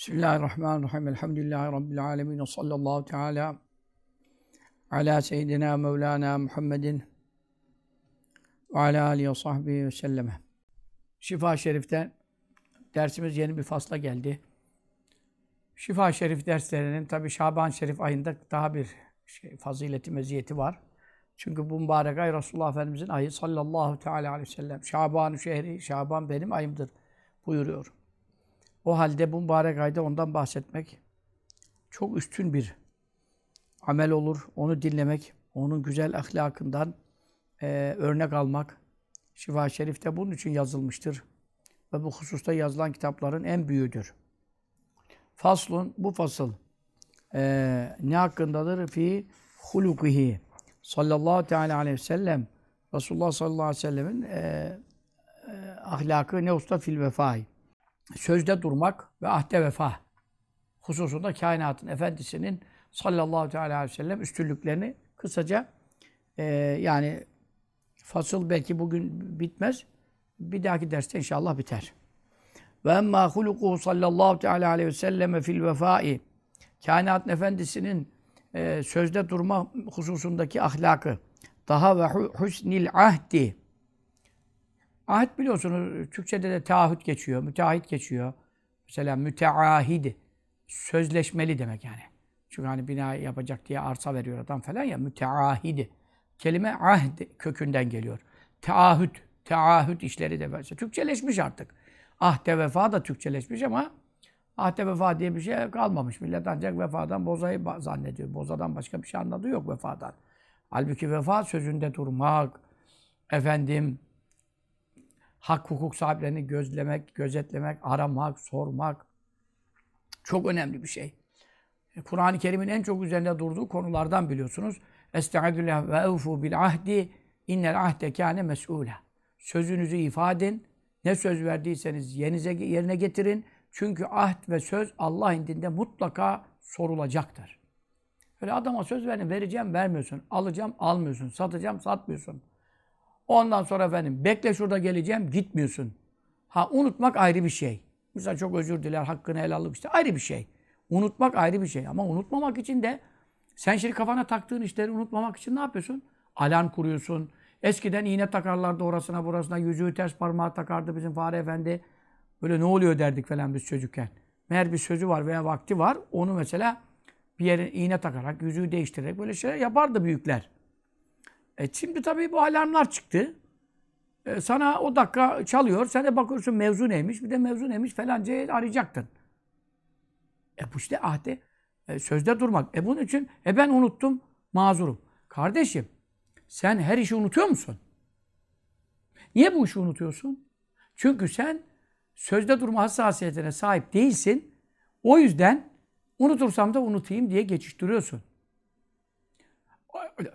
Bismillahirrahmanirrahim. Elhamdülillahi Rabbil alemin. Sallallahu teala ala seyyidina Mevlana Muhammedin ve ala alihi ve sahbihi ve selleme. Şifa Şerif'ten dersimiz yeni bir fasla geldi. Şifa Şerif derslerinin tabi Şaban Şerif ayında daha bir şey, fazileti, meziyeti var. Çünkü bu mübarek ay Resulullah Efendimizin ayı sallallahu teala aleyhi ve sellem. Şaban şehri, Şaban benim ayımdır buyuruyor. O halde bu mübarek ayda ondan bahsetmek çok üstün bir amel olur. Onu dinlemek, onun güzel ahlakından e, örnek almak. Şifa-i Şerif de bunun için yazılmıştır. Ve bu hususta yazılan kitapların en büyüğüdür. Faslun, bu fasıl e, ne hakkındadır? Fi hulukihi sallallahu teala aleyhi ve sellem Resulullah sallallahu aleyhi ve sellemin e, e, ahlakı ne usta fil vefai sözde durmak ve ahde vefa hususunda kainatın efendisinin sallallahu aleyhi ve sellem üstünlüklerini kısaca e, yani fasıl belki bugün bitmez. Bir dahaki derste inşallah biter. Ve emma hulukuhu sallallahu teala aleyhi ve selleme fil vefai kainatın efendisinin e, sözde durma hususundaki ahlakı daha ve husnil ahdi Ahit biliyorsunuz Türkçe'de de taahhüt geçiyor, müteahhit geçiyor. Mesela müteahhid, sözleşmeli demek yani. Çünkü hani bina yapacak diye arsa veriyor adam falan ya, müteahhid. Kelime ahd kökünden geliyor. Taahhüt, taahhüt işleri de mesela. Türkçeleşmiş artık. Ahde vefa da Türkçeleşmiş ama ahde vefa diye bir şey kalmamış. Millet ancak vefadan bozayı zannediyor. Bozadan başka bir şey anladığı yok vefadan. Halbuki vefa sözünde durmak, efendim, hak hukuk sahiplerini gözlemek, gözetlemek, aramak, sormak çok önemli bir şey. Kur'an-ı Kerim'in en çok üzerinde durduğu konulardan biliyorsunuz. Estağfirullah ve evfu bil ahdi innel ahde kâne mes'ûle. Sözünüzü ifade edin. Ne söz verdiyseniz yerinize, yerine getirin. Çünkü ahd ve söz Allah indinde mutlaka sorulacaktır. Öyle adama söz verin, vereceğim, vermiyorsun. Alacağım, almıyorsun. Satacağım, satmıyorsun. Ondan sonra efendim bekle şurada geleceğim gitmiyorsun. Ha unutmak ayrı bir şey. Mesela çok özür diler hakkını helallık işte ayrı bir şey. Unutmak ayrı bir şey. Ama unutmamak için de sen şimdi kafana taktığın işleri unutmamak için ne yapıyorsun? Alarm kuruyorsun. Eskiden iğne takarlardı orasına burasına. Yüzüğü ters parmağı takardı bizim Fare Efendi. Böyle ne oluyor derdik falan biz çocukken. Meğer bir sözü var veya vakti var. Onu mesela bir yere iğne takarak, yüzüğü değiştirerek böyle şeyler yapardı büyükler. E şimdi tabii bu alarmlar çıktı. E sana o dakika çalıyor. Sen de bakıyorsun mevzu neymiş. Bir de mevzu neymiş falancayı arayacaktın. E bu işte ahde. E, sözde durmak. E bunun için e ben unuttum. Mazurum. Kardeşim sen her işi unutuyor musun? Niye bu işi unutuyorsun? Çünkü sen sözde durma hassasiyetine sahip değilsin. O yüzden unutursam da unutayım diye geçiştiriyorsun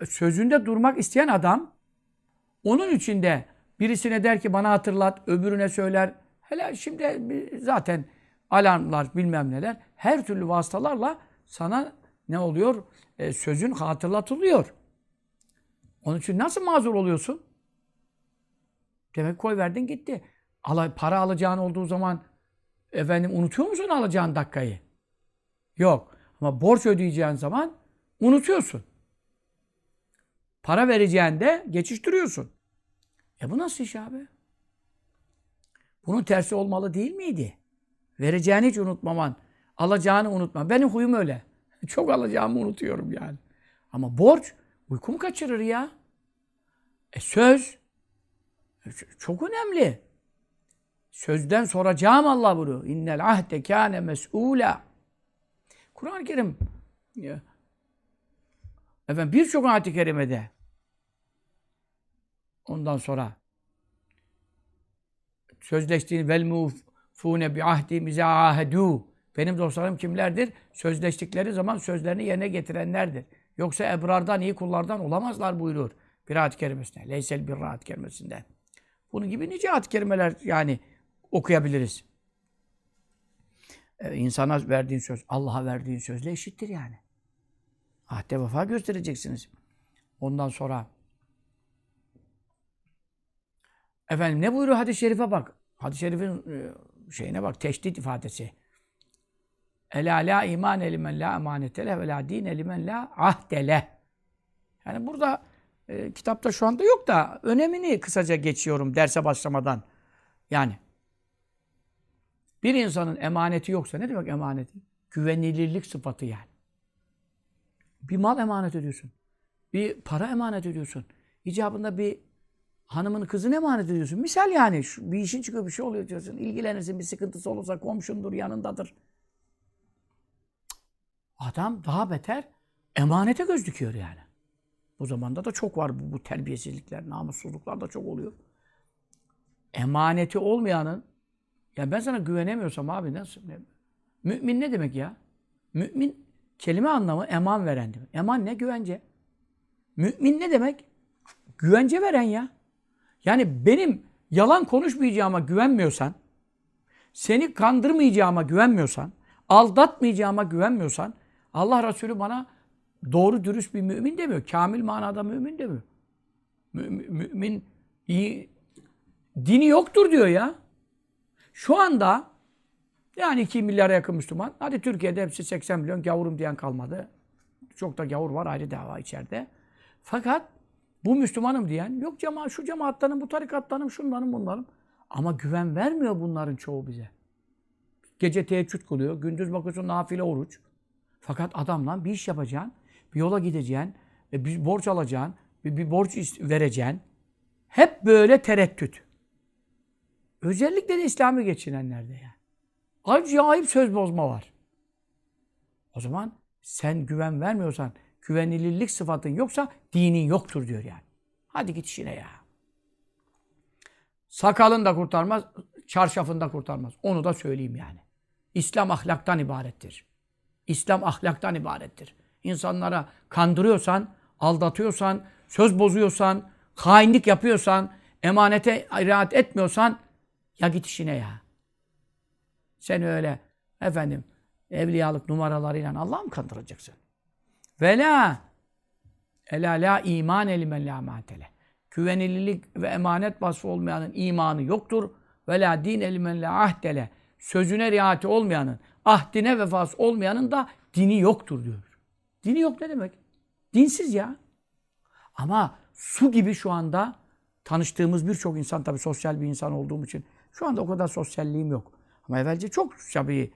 sözünde durmak isteyen adam onun içinde birisine der ki bana hatırlat, öbürüne söyler. Hele şimdi zaten alarmlar bilmem neler her türlü vasıtalarla sana ne oluyor? E, sözün hatırlatılıyor. Onun için nasıl mazur oluyorsun? Demek koy verdin gitti. Ala, para alacağın olduğu zaman efendim unutuyor musun alacağın dakikayı? Yok. Ama borç ödeyeceğin zaman unutuyorsun. Para vereceğinde geçiştiriyorsun. E bu nasıl iş abi? Bunun tersi olmalı değil miydi? Vereceğini hiç unutmaman, alacağını unutma. Benim huyum öyle. Çok alacağımı unutuyorum yani. Ama borç uykumu kaçırır ya. E söz e, çok önemli. Sözden soracağım Allah bunu. İnnel ahde kâne mes'ûlâ. Kur'an-ı Kerim efendim birçok ayet-i kerimede Ondan sonra sözleştiğin vel mufune bi ahdi mizahedu. Benim dostlarım kimlerdir? Sözleştikleri zaman sözlerini yerine getirenlerdir. Yoksa ebrardan, iyi kullardan olamazlar buyurur. Bir ayet kerimesinde. Leysel bir ayet kerimesinde. Bunun gibi nice ayet kerimeler yani okuyabiliriz. Ee, insana verdiğin söz, Allah'a verdiğin sözle eşittir yani. Ahde vefa göstereceksiniz. Ondan sonra Efendim ne buyuruyor hadis-i şerife bak. Hadis-i şerifin e, şeyine bak, teşdit ifadesi. Ela la iman limen la emanete leh ve la din limen la ahde leh. Yani burada e, kitapta şu anda yok da önemini kısaca geçiyorum derse başlamadan. Yani bir insanın emaneti yoksa ne demek emaneti? Güvenilirlik sıfatı yani. Bir mal emanet ediyorsun. Bir para emanet ediyorsun. İcabında bir hanımın kızını emanet ediyorsun. Misal yani şu, bir işin çıkıyor bir şey oluyor diyorsun. İlgilenirsin bir sıkıntısı olursa komşundur yanındadır. Adam daha beter emanete göz dikiyor yani. Bu zamanda da çok var bu, bu terbiyesizlikler, namussuzluklar da çok oluyor. Emaneti olmayanın ya ben sana güvenemiyorsam abi nasıl? Ne? Mümin ne demek ya? Mümin kelime anlamı eman veren demek. Eman ne? Güvence. Mümin ne demek? Güvence veren ya. Yani benim yalan konuşmayacağıma güvenmiyorsan, seni kandırmayacağıma güvenmiyorsan, aldatmayacağıma güvenmiyorsan, Allah Resulü bana doğru dürüst bir mümin demiyor. Kamil manada mümin demiyor. Mümin, mümin iyi, dini yoktur diyor ya. Şu anda yani 2 milyara yakın Müslüman. Hadi Türkiye'de hepsi 80 milyon gavurum diyen kalmadı. Çok da gavur var ayrı dava içeride. Fakat bu Müslümanım diyen yok cemaat şu cemaattanım, bu tarikattanım, şundanım, bunlarım. Ama güven vermiyor bunların çoğu bize. Gece teheccüd kılıyor, gündüz bakıyorsun nafile oruç. Fakat adamla bir iş yapacaksın, bir yola gideceksin, e, bir borç alacaksın, bir, bir borç vereceksin. Hep böyle tereddüt. Özellikle de İslami geçinenlerde yani. Acayip söz bozma var. O zaman sen güven vermiyorsan, güvenilirlik sıfatın yoksa dinin yoktur diyor yani. Hadi git işine ya. Sakalın da kurtarmaz, çarşafın da kurtarmaz. Onu da söyleyeyim yani. İslam ahlaktan ibarettir. İslam ahlaktan ibarettir. İnsanlara kandırıyorsan, aldatıyorsan, söz bozuyorsan, hainlik yapıyorsan, emanete riayet etmiyorsan ya git işine ya. Sen öyle efendim evliyalık numaralarıyla Allah mı kandıracaksın? Ve la ela la iman elimen la matele. Güvenilirlik ve emanet vasfı olmayanın imanı yoktur. Ve la din elimen la ahdele. Sözüne riayeti olmayanın, ahdine vefası olmayanın da dini yoktur diyor. Dini yok ne demek? Dinsiz ya. Ama su gibi şu anda tanıştığımız birçok insan tabii sosyal bir insan olduğum için şu anda o kadar sosyalliğim yok. Ama evvelce çok tabii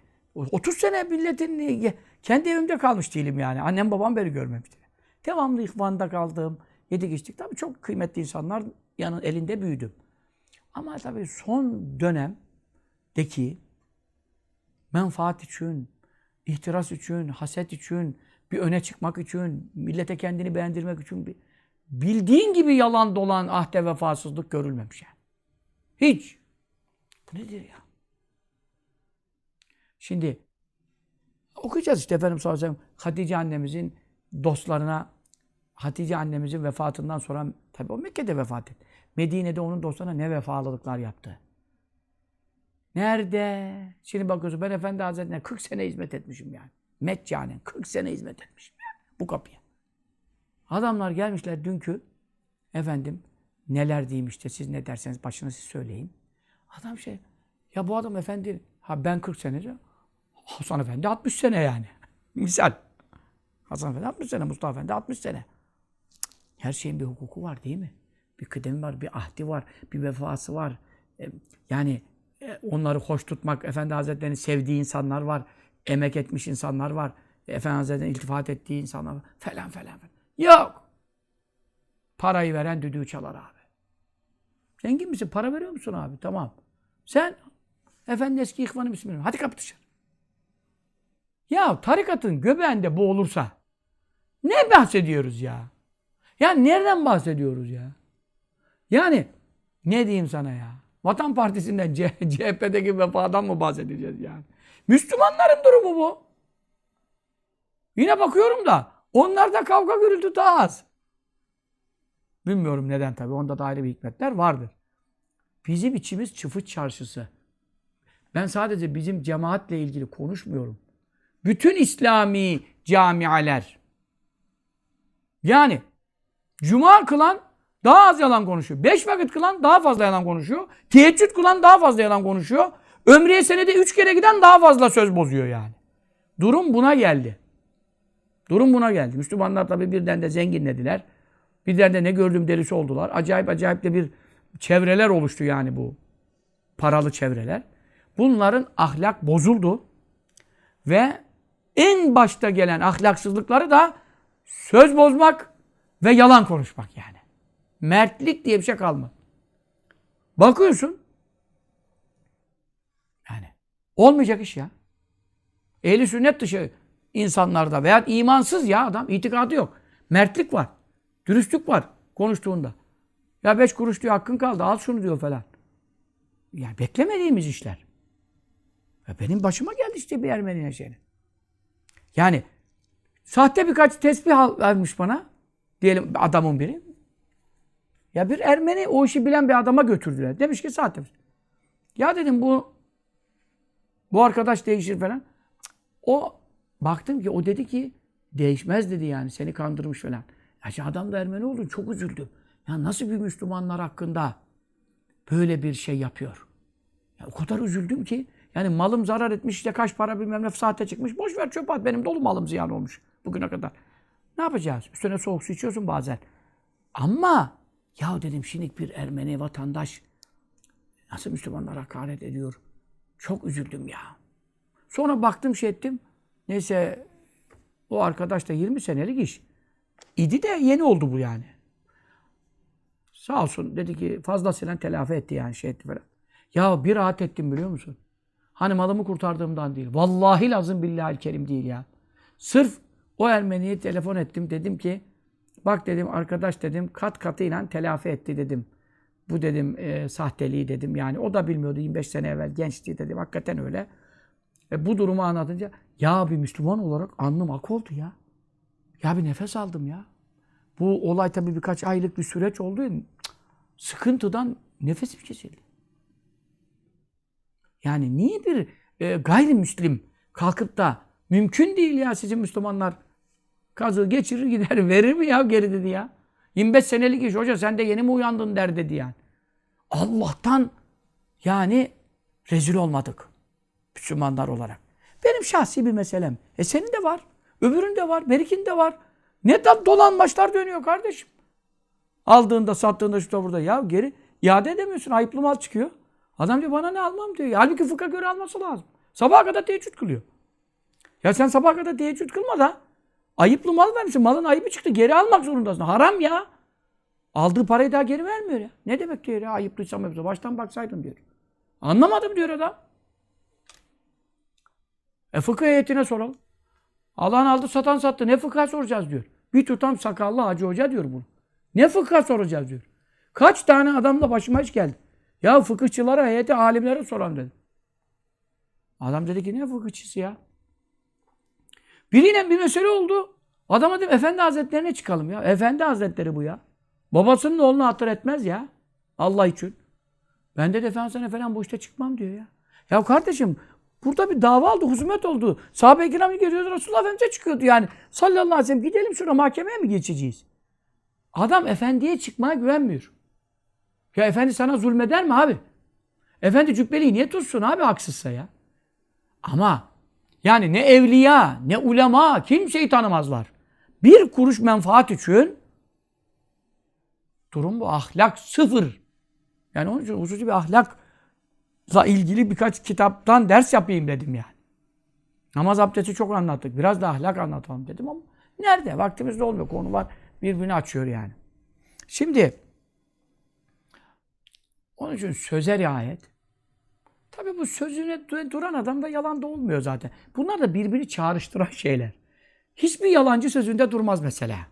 30 sene milletin kendi evimde kalmış değilim yani. Annem babam beni görmemişti. Devamlı ihvanda kaldım. Yedik içtik. Tabii çok kıymetli insanlar yanın elinde büyüdüm. Ama tabii son dönemdeki menfaat için, ihtiras için, haset için, bir öne çıkmak için, millete kendini beğendirmek için bir bildiğin gibi yalan dolan ahde vefasızlık görülmemiş yani. Hiç. Bu nedir ya? Şimdi okuyacağız işte Efendimiz sallallahu aleyhi Hatice annemizin dostlarına Hatice annemizin vefatından sonra tabii o Mekke'de vefat etti. Medine'de onun dostlarına ne vefalılıklar yaptı. Nerede? Şimdi bakıyorsun ben Efendi Hazretleri'ne 40 sene hizmet etmişim yani. Meccanen 40 sene hizmet etmişim yani bu kapıya. Adamlar gelmişler dünkü efendim neler diyeyim işte siz ne derseniz başını siz söyleyin. Adam şey ya bu adam efendi ha ben 40 sene Hasan Efendi 60 sene yani. Misal. Hasan Efendi 60 sene, Mustafa Efendi 60 sene. Her şeyin bir hukuku var değil mi? Bir kıdemi var, bir ahdi var, bir vefası var. E, yani e, onları hoş tutmak, Efendi Hazretleri'nin sevdiği insanlar var. Emek etmiş insanlar var. Efendi Hazretleri'nin iltifat ettiği insanlar var. Falan falan falan. Yok. Parayı veren düdüğü çalar abi. Zengin misin? Para veriyor musun abi? Tamam. Sen efendi eski ihvanı bismillah. Hadi kapı dışarı. Ya tarikatın göbeğinde bu olursa ne bahsediyoruz ya? Ya nereden bahsediyoruz ya? Yani ne diyeyim sana ya? Vatan Partisi'nden CHP'deki vefadan mı bahsedeceğiz yani? Müslümanların durumu bu. Yine bakıyorum da onlarda kavga gürültü daha az. Bilmiyorum neden tabii. Onda da ayrı bir hikmetler vardır. Bizim içimiz çıfıt çarşısı. Ben sadece bizim cemaatle ilgili konuşmuyorum. Bütün İslami camialer. Yani cuma kılan daha az yalan konuşuyor. Beş vakit kılan daha fazla yalan konuşuyor. Teheccüd kılan daha fazla yalan konuşuyor. Ömreye senede üç kere giden daha fazla söz bozuyor yani. Durum buna geldi. Durum buna geldi. Müslümanlar tabi birden de zenginlediler. Birden de ne gördüm derisi oldular. Acayip acayip de bir çevreler oluştu yani bu. Paralı çevreler. Bunların ahlak bozuldu. Ve en başta gelen ahlaksızlıkları da söz bozmak ve yalan konuşmak yani. Mertlik diye bir şey kalmadı. Bakıyorsun. Yani olmayacak iş ya. Ehli sünnet dışı insanlarda veya imansız ya adam, itikadı yok. Mertlik var. Dürüstlük var konuştuğunda. Ya beş kuruş diyor hakkın kaldı al şunu diyor falan. Yani beklemediğimiz işler. Ya benim başıma geldi işte bir Ermeni'nin şeyini. Yani sahte birkaç tesbih vermiş bana. Diyelim adamın biri. Ya bir Ermeni o işi bilen bir adama götürdüler. Demiş ki sahte. Ya dedim bu bu arkadaş değişir falan. O baktım ki o dedi ki değişmez dedi yani seni kandırmış falan. Ya adam da Ermeni oldu çok üzüldüm. Ya nasıl bir Müslümanlar hakkında böyle bir şey yapıyor? Ya o kadar üzüldüm ki yani malım zarar etmiş işte kaç para bilmem ne sahte çıkmış. Boş ver çöp at benim dolu malım ziyan olmuş bugüne kadar. Ne yapacağız? Üstüne soğuk su içiyorsun bazen. Ama ya dedim şimdi bir Ermeni vatandaş nasıl Müslümanlara hakaret ediyor. Çok üzüldüm ya. Sonra baktım şey ettim. Neyse o arkadaş da 20 senelik iş. İdi de yeni oldu bu yani. Sağ olsun dedi ki fazlasıyla telafi etti yani şey etti falan. Ya bir rahat ettim biliyor musun? Hani malımı kurtardığımdan değil. Vallahi lazım billahi kerim değil ya. Sırf o Ermeniye telefon ettim. Dedim ki bak dedim arkadaş dedim kat katıyla telafi etti dedim. Bu dedim e, sahteliği dedim. Yani o da bilmiyordu 25 sene evvel gençti dedim. Hakikaten öyle. E, bu durumu anlatınca ya bir Müslüman olarak alnım ak oldu ya. Ya bir nefes aldım ya. Bu olay tabii birkaç aylık bir süreç oldu. Sıkıntıdan nefesim kesildi. Yani niye bir e, gayrimüslim kalkıp da mümkün değil ya sizin Müslümanlar kazığı geçirir gider verir mi ya geri dedi ya. 25 senelik iş hoca sen de yeni mi uyandın der dedi yani. Allah'tan yani rezil olmadık. Müslümanlar olarak. Benim şahsi bir meselem. E senin de var. Öbürün de var. Berik'in de var. Ne da dolanmaçlar dönüyor kardeşim. Aldığında, sattığında, şu da burada. Ya geri iade edemiyorsun. Ayıplı mal çıkıyor. Adam diyor bana ne almam diyor. Halbuki fıkha göre alması lazım. Sabaha kadar teheccüd kılıyor. Ya sen sabaha kadar teheccüd kılma da ayıplı mal vermişsin. Malın ayıbı çıktı. Geri almak zorundasın. Haram ya. Aldığı parayı daha geri vermiyor ya. Ne demek diyor ya ayıplıysam yapsa. Baştan baksaydın diyor. Anlamadım diyor adam. E fıkıh heyetine soralım. Allah'ın aldı satan sattı. Ne fıkha soracağız diyor. Bir tutam sakallı hacı hoca diyor bunu. Ne fıkha soracağız diyor. Kaç tane adamla başıma iş geldi. Ya fıkıhçılara, heyete, alimlere soran dedi. Adam dedi ki ne fıkıhçısı ya? Biriyle bir mesele oldu. Adama dedim Efendi Hazretlerine çıkalım ya. Efendi Hazretleri bu ya. Babasının oğlunu hatır etmez ya. Allah için. Ben de sana falan bu işte çıkmam diyor ya. Ya kardeşim burada bir dava oldu, husumet oldu. Sahabe-i kiram geliyordu, Resulullah Efendimiz'e çıkıyordu yani. Sallallahu aleyhi ve sellem gidelim şuna mahkemeye mi geçeceğiz? Adam efendiye çıkmaya güvenmiyor. Ya efendi sana zulmeder mi abi? Efendi cübbeliği niye tutsun abi haksızsa ya? Ama yani ne evliya, ne ulema kimseyi tanımazlar. Bir kuruş menfaat için durum bu. Ahlak sıfır. Yani onun için hususi bir ahlakla ilgili birkaç kitaptan ders yapayım dedim yani. Namaz abdesti çok anlattık. Biraz da ahlak anlatalım dedim ama nerede? Vaktimiz de olmuyor. Konular birbirini açıyor yani. Şimdi onun için söze riayet. Tabi bu sözüne duran adam da yalan da olmuyor zaten. Bunlar da birbirini çağrıştıran şeyler. Hiçbir yalancı sözünde durmaz mesela.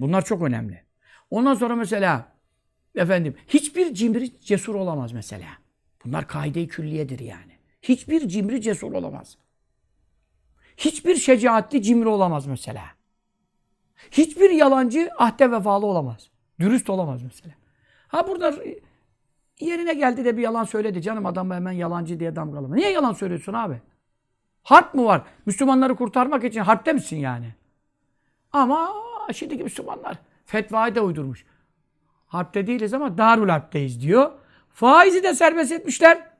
Bunlar çok önemli. Ondan sonra mesela efendim hiçbir cimri cesur olamaz mesela. Bunlar kaide-i külliyedir yani. Hiçbir cimri cesur olamaz. Hiçbir şecaatli cimri olamaz mesela. Hiçbir yalancı ahde vefalı olamaz. Dürüst olamaz mesela. Ha burada yerine geldi de bir yalan söyledi. Canım adam hemen yalancı diye damgalama. Niye yalan söylüyorsun abi? Harp mı var? Müslümanları kurtarmak için harpte misin yani? Ama şimdiki Müslümanlar fetvayı da uydurmuş. Harpte değiliz ama darul harpteyiz diyor. Faizi de serbest etmişler.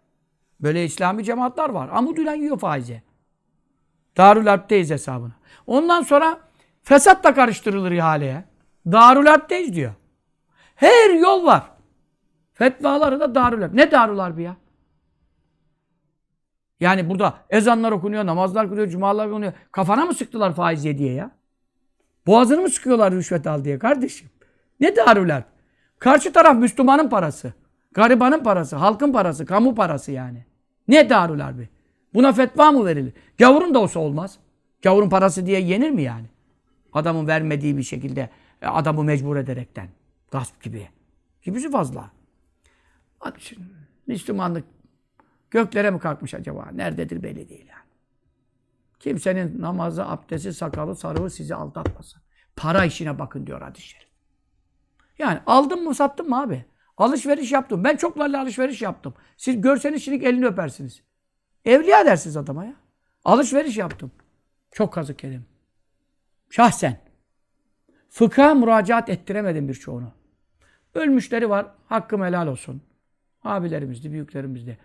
Böyle İslami cemaatler var. Amuduyla yiyor faizi. Darül Harp'teyiz hesabına. Ondan sonra fesatla karıştırılır ihaleye. Darül Harp'teyiz diyor. Her yol var. Fetvaları da Darül. Ne Darül Harp ya? Yani burada ezanlar okunuyor, namazlar kılıyor, cumalar okunuyor. Kafana mı sıktılar faiz ye diye ya? Boğazını mı sıkıyorlar rüşvet al diye kardeşim? Ne Darül Harp? Karşı taraf Müslümanın parası. Garibanın parası, halkın parası, kamu parası yani. Ne Darül Harbi? Buna fetva mı verilir? Gavurun da olsa olmaz. Gavurun parası diye yenir mi yani? Adamın vermediği bir şekilde e, adamı mecbur ederekten. Gasp gibi. Gibisi fazla. Hadi şimdi Müslümanlık göklere mi kalkmış acaba? Nerededir belli değil yani. Kimsenin namazı, abdesti, sakalı, sarığı sizi aldatmasın. Para işine bakın diyor hadis-i şerif. Yani aldım mı sattım mı abi? Alışveriş yaptım. Ben çok varlı alışveriş yaptım. Siz görseniz şimdi elini öpersiniz. Evliya dersiniz adama ya. Alışveriş yaptım. Çok kazık yedim. Şahsen. Fıkha müracaat ettiremedim birçoğunu. Ölmüşleri var. Hakkım helal olsun. Abilerimizdi, büyüklerimizdi.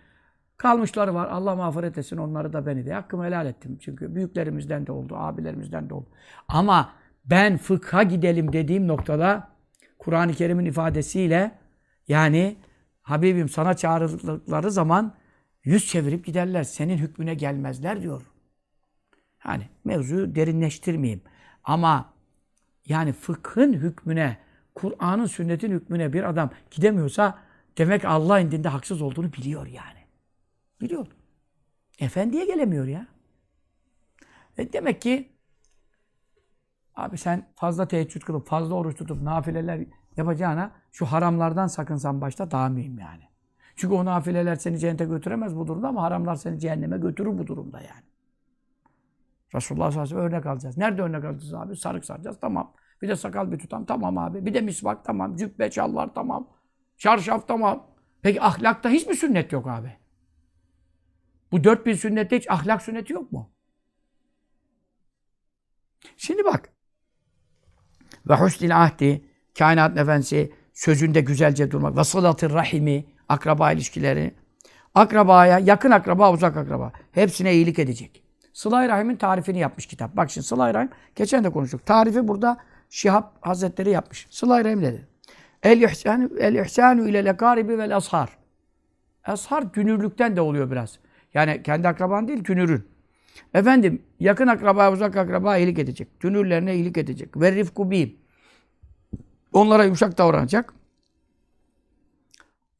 Kalmışları var. Allah mağfiret etsin onları da beni de. Hakkımı helal ettim. Çünkü büyüklerimizden de oldu, abilerimizden de oldu. Ama ben fıkha gidelim dediğim noktada Kur'an-ı Kerim'in ifadesiyle yani Habibim sana çağrıldıkları zaman yüz çevirip giderler. Senin hükmüne gelmezler diyor. Hani mevzuyu derinleştirmeyeyim. Ama yani fıkhın hükmüne, Kur'an'ın sünnetin hükmüne bir adam gidemiyorsa demek Allah indinde haksız olduğunu biliyor yani. Biliyor. Efendiye gelemiyor ya. E demek ki abi sen fazla teheccüd kılıp, fazla oruç tutup, nafileler yapacağına şu haramlardan sakınsan başta daha mühim yani. Çünkü o nafileler seni cennete götüremez bu durumda ama haramlar seni cehenneme götürür bu durumda yani. Resulullah sallallahu aleyhi ve sellem örnek alacağız. Nerede örnek alacağız abi? Sarık saracağız. Tamam. Bir de sakal bir tutam. Tamam abi. Bir de misvak. Tamam. Cübbe, çalvar. Tamam. Çarşaf. Tamam. Peki ahlakta hiç mi sünnet yok abi? Bu 4000 sünnette hiç ahlak sünneti yok mu? Şimdi bak. Ve husnil ahdi kainat efendisi sözünde güzelce durmak. Ve sılatı rahimi akraba ilişkileri. Akrabaya, yakın akraba, uzak akraba. Hepsine iyilik edecek. Sıla-i Rahim'in tarifini yapmış kitap. Bak şimdi Sıla-i Rahim, geçen de konuştuk. Tarifi burada Şihab Hazretleri yapmış. Sıla-i Rahim dedi. El-ihsanu el ihsanu ile lekaribi vel ashar. Ashar dünürlükten de oluyor biraz. Yani kendi akraban değil, dünürün. Efendim, yakın akraba, uzak akraba iyilik edecek. Dünürlerine iyilik edecek. Ve rifku. Onlara yumuşak davranacak.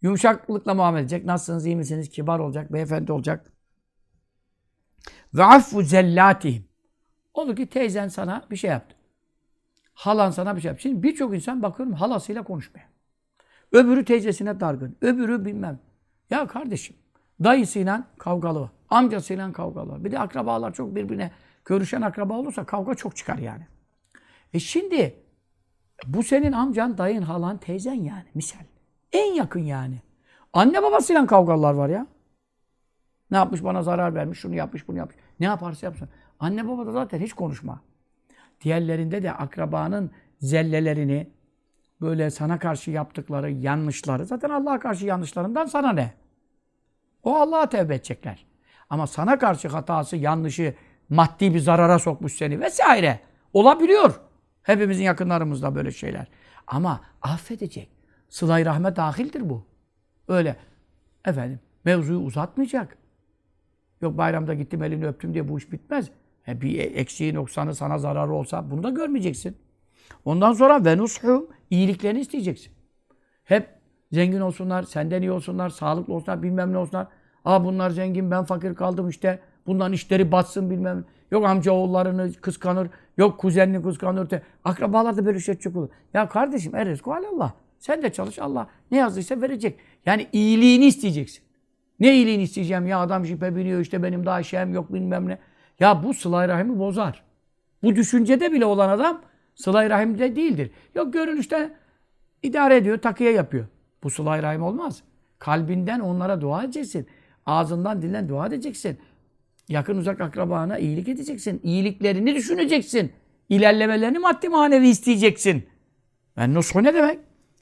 Yumuşaklıkla muamele edecek. Nasılsınız, iyi misiniz? Kibar olacak, beyefendi olacak. Ve affu zellatihim. Olur ki teyzen sana bir şey yaptı. Halan sana bir şey yaptı. Şimdi birçok insan bakıyorum halasıyla konuşmaya. Öbürü teyzesine dargın. Öbürü bilmem. Ya kardeşim dayısıyla kavgalı. Amcasıyla kavgalı. Bir de akrabalar çok birbirine görüşen akraba olursa kavga çok çıkar yani. E şimdi bu senin amcan, dayın, halan, teyzen yani misal. En yakın yani. Anne babasıyla kavgalar var ya. Ne yapmış bana zarar vermiş, şunu yapmış, bunu yapmış. Ne yaparsa yapsın. Anne baba da zaten hiç konuşma. Diğerlerinde de akrabanın zellelerini, böyle sana karşı yaptıkları yanlışları, zaten Allah'a karşı yanlışlarından sana ne? O Allah'a tevbe edecekler. Ama sana karşı hatası, yanlışı, maddi bir zarara sokmuş seni vesaire. Olabiliyor. Hepimizin yakınlarımızda böyle şeyler. Ama affedecek. Sıla-i rahme dahildir bu. Öyle efendim mevzuyu uzatmayacak. Yok bayramda gittim elini öptüm diye bu iş bitmez. E bir eksiği noksanı sana zararı olsa bunu da görmeyeceksin. Ondan sonra venushu iyiliklerini isteyeceksin. Hep zengin olsunlar, senden iyi olsunlar, sağlıklı olsunlar, bilmem ne olsunlar. Aa bunlar zengin, ben fakir kaldım işte. Bunların işleri batsın bilmem. Yok amca oğullarını kıskanır, yok kuzenini kıskanır. Akrabalar da böyle şey çok olur. Ya kardeşim er rızkı Allah. Sen de çalış Allah. Ne yazdıysa verecek. Yani iyiliğini isteyeceksin. Ne iyiliğini isteyeceğim ya adam jipe biniyor işte benim daha şeyim yok bilmem ne. Ya bu sıla rahimi bozar. Bu düşüncede bile olan adam sıla rahimde değildir. Yok görünüşte idare ediyor, takıya yapıyor. Bu sıla rahim olmaz. Kalbinden onlara dua edeceksin. Ağzından dilden dua edeceksin. Yakın uzak akrabana iyilik edeceksin. İyiliklerini düşüneceksin. İlerlemelerini maddi manevi isteyeceksin. Ben nushu ne demek?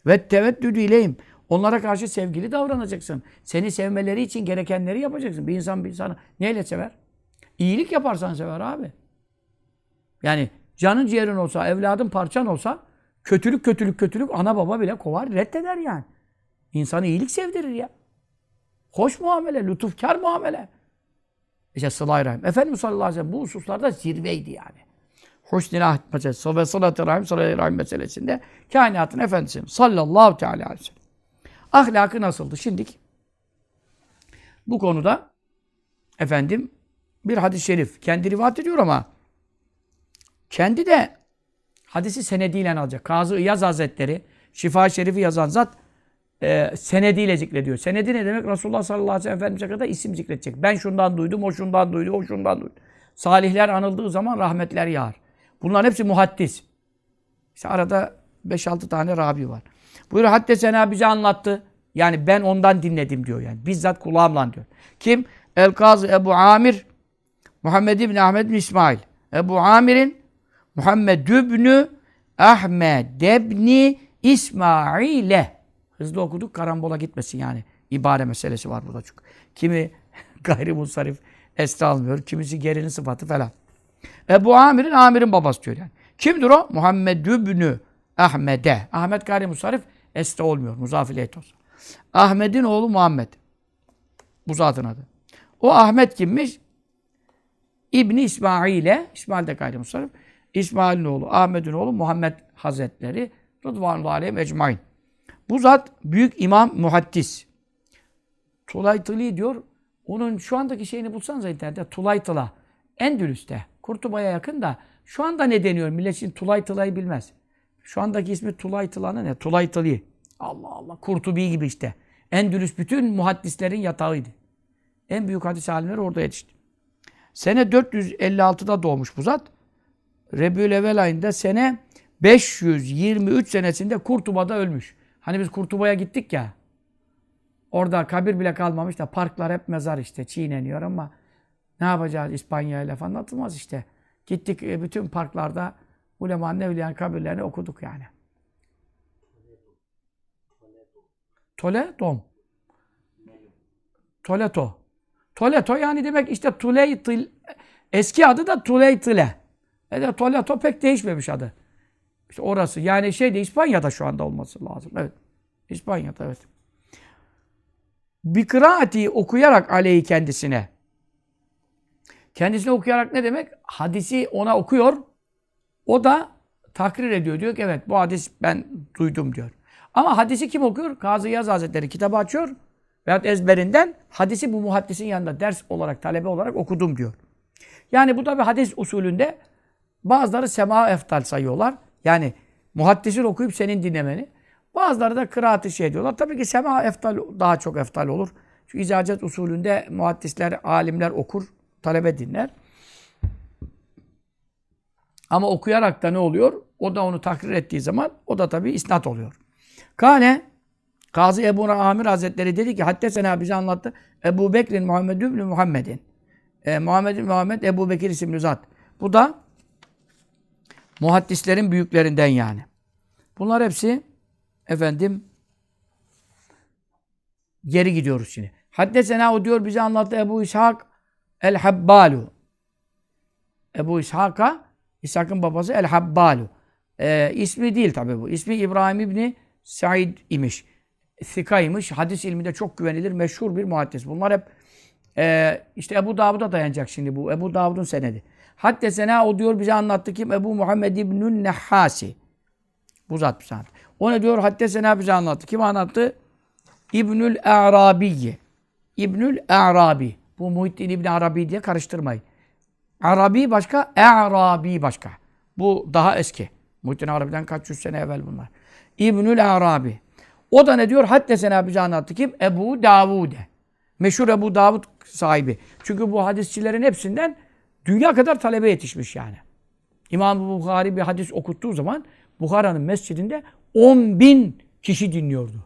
Ve teveddüdü ileyim. Onlara karşı sevgili davranacaksın. Seni sevmeleri için gerekenleri yapacaksın. Bir insan bir insanı neyle sever? İyilik yaparsan sever abi. Yani canın ciğerin olsa, evladın parçan olsa kötülük kötülük kötülük ana baba bile kovar, reddeder yani. İnsanı iyilik sevdirir ya. Hoş muamele, lütufkar muamele. İşte sıla rahim. Efendimiz sallallahu aleyhi ve sellem bu hususlarda zirveydi yani. Husnil ahd meselesi ve sılat-ı rahim, sıla rahim meselesinde kainatın efendisi sallallahu teala aleyhi ve sellem. Ahlakı nasıldı? Şimdik bu konuda efendim bir hadis-i şerif kendi rivayet ediyor ama kendi de hadisi senediyle alacak. Kazı İyaz Hazretleri Şifa Şerifi yazan zat e, senediyle zikrediyor. Senedi ne demek? Resulullah sallallahu aleyhi ve sellem Efendimiz'e kadar isim zikredecek. Ben şundan duydum, o şundan duydu, o şundan duydu. Salihler anıldığı zaman rahmetler yağar. Bunların hepsi muhaddis. İşte arada 5-6 tane Rabi var. Buyuruyor Haddesena bize anlattı. Yani ben ondan dinledim diyor yani. Bizzat kulağımla diyor. Kim? El-Kazı Ebu Amir Muhammed İbni Ahmed bin İsmail. Ebu Amir'in Muhammed İbni Ahmed İbni İsmail'e. Hızlı okuduk karambola gitmesin yani. İbare meselesi var burada çünkü. Kimi gayrimusarif esra almıyor. Kimisi gerinin sıfatı falan. Ebu Amir'in Amir'in babası diyor yani. Kimdir o? Muhammed İbni Ahmed'e. Ahmet gayrimusarif esra olmuyor. Muzafiliyet olsun. Ahmet'in oğlu Muhammed. Bu zatın adı. O Ahmet kimmiş? İbni İsmail'e, İsmail de gayrimusarif. İsmail'in oğlu, Ahmet'in oğlu Muhammed Hazretleri. Rıdvanullahi aleyhim ecmain. Bu zat büyük imam muhaddis. Tulaytılı diyor. Onun şu andaki şeyini bulsanız internette. Tulaytıla. Endülüs'te. Kurtuba'ya yakın da. Şu anda ne deniyor? Millet şimdi Tulaytıla'yı bilmez. Şu andaki ismi Tulaytıla'nın ne? Tulaytılı. Allah Allah. Kurtubi gibi işte. Endülüs bütün muhaddislerin yatağıydı. En büyük hadis alimleri orada yetişti. Sene 456'da doğmuş bu zat. Rebül ayında sene 523 senesinde Kurtuba'da ölmüş. Hani biz Kurtuba'ya gittik ya. Orada kabir bile kalmamış da parklar hep mezar işte çiğneniyor ama ne yapacağız İspanya ile falan anlatılmaz işte. Gittik e, bütün parklarda ulemanın evliyanın kabirlerini okuduk yani. Toledo. Toleto. Yani demek işte Tuleytil eski adı da Tuleytile. E de Toleto pek değişmemiş adı. İşte orası. Yani şeyde İspanya'da şu anda olması lazım. Evet. İspanya'da evet. Bir okuyarak aleyhi kendisine. Kendisine okuyarak ne demek? Hadisi ona okuyor. O da takrir ediyor. Diyor ki evet bu hadis ben duydum diyor. Ama hadisi kim okuyor? Kazı Yaz Hazretleri kitabı açıyor. Veyahut ezberinden hadisi bu muhaddisin yanında ders olarak, talebe olarak okudum diyor. Yani bu da bir hadis usulünde bazıları sema eftal sayıyorlar. Yani muhaddisin okuyup senin dinlemeni. Bazıları da kıraatı şey diyorlar. Tabii ki sema eftal daha çok eftal olur. Çünkü izacet usulünde muhaddisler, alimler okur, talebe dinler. Ama okuyarak da ne oluyor? O da onu takrir ettiği zaman o da tabii isnat oluyor. Kane Kazı Ebu Amir Hazretleri dedi ki Haddesena bize anlattı. Ebu Bekir'in Muhammed İbni Muhammed'in. E, Muhammed Muhammed Ebu Bekir isimli zat. Bu da muhaddislerin büyüklerinden yani. Bunlar hepsi efendim geri gidiyoruz şimdi. Haddesena o diyor bize anlattı Ebu İshak el-Habbalu. Ebu İshak'a İshak'ın babası el-Habbalu. Ee, ismi değil tabi bu. İsmi İbrahim İbni Said imiş. Sikaymış. Hadis ilminde çok güvenilir, meşhur bir muhaddis. Bunlar hep e, işte Ebu Davud'a dayanacak şimdi bu. Ebu Davud'un senedi. Hatta sena o diyor bize anlattı kim? Ebu Muhammed İbnün Nehhasi. Bu zat bir sanat. O ne diyor? Hatta sena bize anlattı. Kim anlattı? İbnül Arabiye. İbnül Arabi. Bu Muhittin İbni Arabi diye karıştırmayın. Arabi başka, Arabi başka. Bu daha eski. Muhittin Arabi'den kaç yüz sene evvel bunlar. İbnül Arabi. O da ne diyor? Hatta sena bize anlattı kim? Ebu Davud'e. Meşhur Ebu Davud sahibi. Çünkü bu hadisçilerin hepsinden dünya kadar talebe yetişmiş yani. İmam Bukhari bir hadis okuttuğu zaman Bukhara'nın mescidinde 10 bin kişi dinliyordu.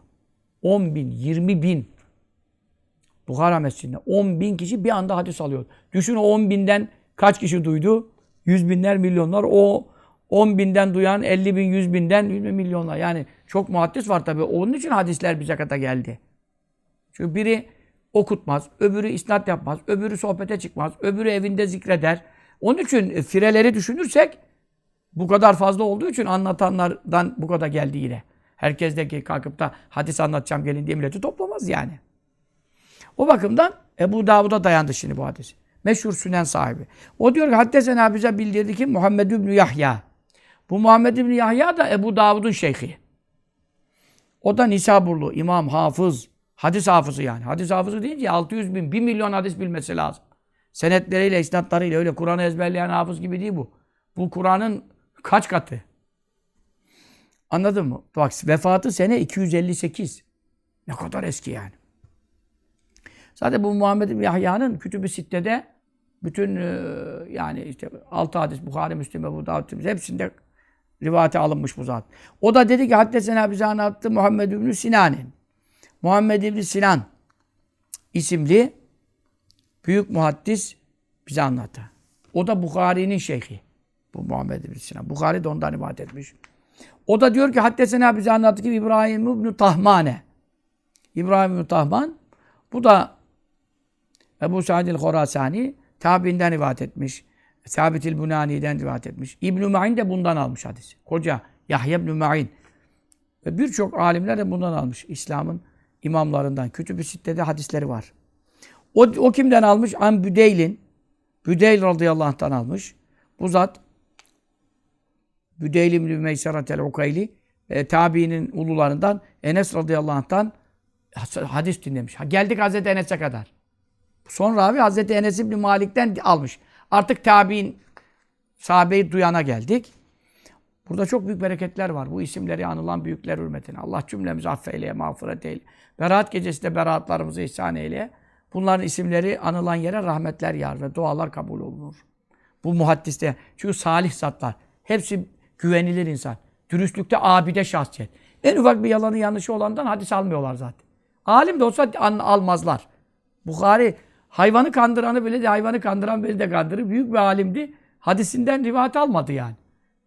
10 bin, 20 bin. Bukhara mescidinde 10 bin kişi bir anda hadis alıyor. Düşün o 10 binden kaç kişi duydu? Yüz binler, milyonlar. O 10 binden duyan 50 bin, 100 binden milyonlar. Yani çok muhaddis var tabii. Onun için hadisler bize kadar geldi. Çünkü biri okutmaz, öbürü isnat yapmaz, öbürü sohbete çıkmaz, öbürü evinde zikreder. Onun için fireleri düşünürsek bu kadar fazla olduğu için anlatanlardan bu kadar geldi yine. Herkes de ki kalkıp da hadis anlatacağım gelin diye milleti toplamaz yani. O bakımdan Ebu Davud'a dayandı şimdi bu hadis. Meşhur sünen sahibi. O diyor ki Haddesena bize bildirdi ki Muhammed İbni Yahya. Bu Muhammed İbni Yahya da Ebu Davud'un şeyhi. O da Nisaburlu, imam, hafız, hadis hafızı yani. Hadis hafızı deyince 600 bin, 1 milyon hadis bilmesi lazım. Senetleriyle, isnatlarıyla öyle Kur'an'ı ezberleyen hafız gibi değil bu. Bu Kur'an'ın kaç katı? Anladın mı? Bak vefatı sene 258. Ne kadar eski yani. Zaten bu Muhammed Yahya'nın Kütüb-i Sitte'de bütün e, yani işte altı hadis Bukhari, Müslim, Ebu Davud, hepsinde rivayete alınmış bu zat. O da dedi ki Haddesena bize anlattı Muhammed bin Sinan'in. Muhammed bin Sinan isimli büyük muhaddis bize anlattı. O da Bukhari'nin şeyhi. Bu Muhammed bin Sinan. Bukhari de ondan rivayet etmiş. O da diyor ki Haddesena bize anlattı ki İbrahim ibn Tahmane. İbrahim ibn Tahman bu da Ebu Sa'd el-Horasani tabiinden rivayet etmiş. Sabit el-Bunani'den rivayet etmiş. İbn-i Ma'in de bundan almış hadis. Koca Yahya ibn Ma'in. Ve birçok alimler de bundan almış. İslam'ın imamlarından. Kütüb-i Sitte'de hadisleri var. O, o kimden almış? An Büdeyl'in. Büdeyl radıyallahu anh'tan almış. Bu zat Büdeyl ibn-i Meyseratel Ukayli e, tabiinin ulularından Enes radıyallahu anh'tan hadis dinlemiş. Geldik Hazreti Enes'e kadar. Sonra abi Hazreti Enes ibn Malik'ten almış. Artık tabi'in sahabeyi duyana geldik. Burada çok büyük bereketler var. Bu isimleri anılan büyükler hürmetine. Allah cümlemizi affeyleye, mağfiret eyle. Berat gecesi de beratlarımızı ihsan eyle. Bunların isimleri anılan yere rahmetler yağar ve dualar kabul olunur. Bu muhaddiste. Çünkü salih zatlar. Hepsi güvenilir insan. Dürüstlükte abide şahsiyet. En ufak bir yalanı yanlışı olandan hadis almıyorlar zaten. Alim de olsa almazlar. Bukhari hayvanı kandıranı bile de hayvanı kandıran beni de kandırır. Büyük bir alimdi. Hadisinden rivayet almadı yani.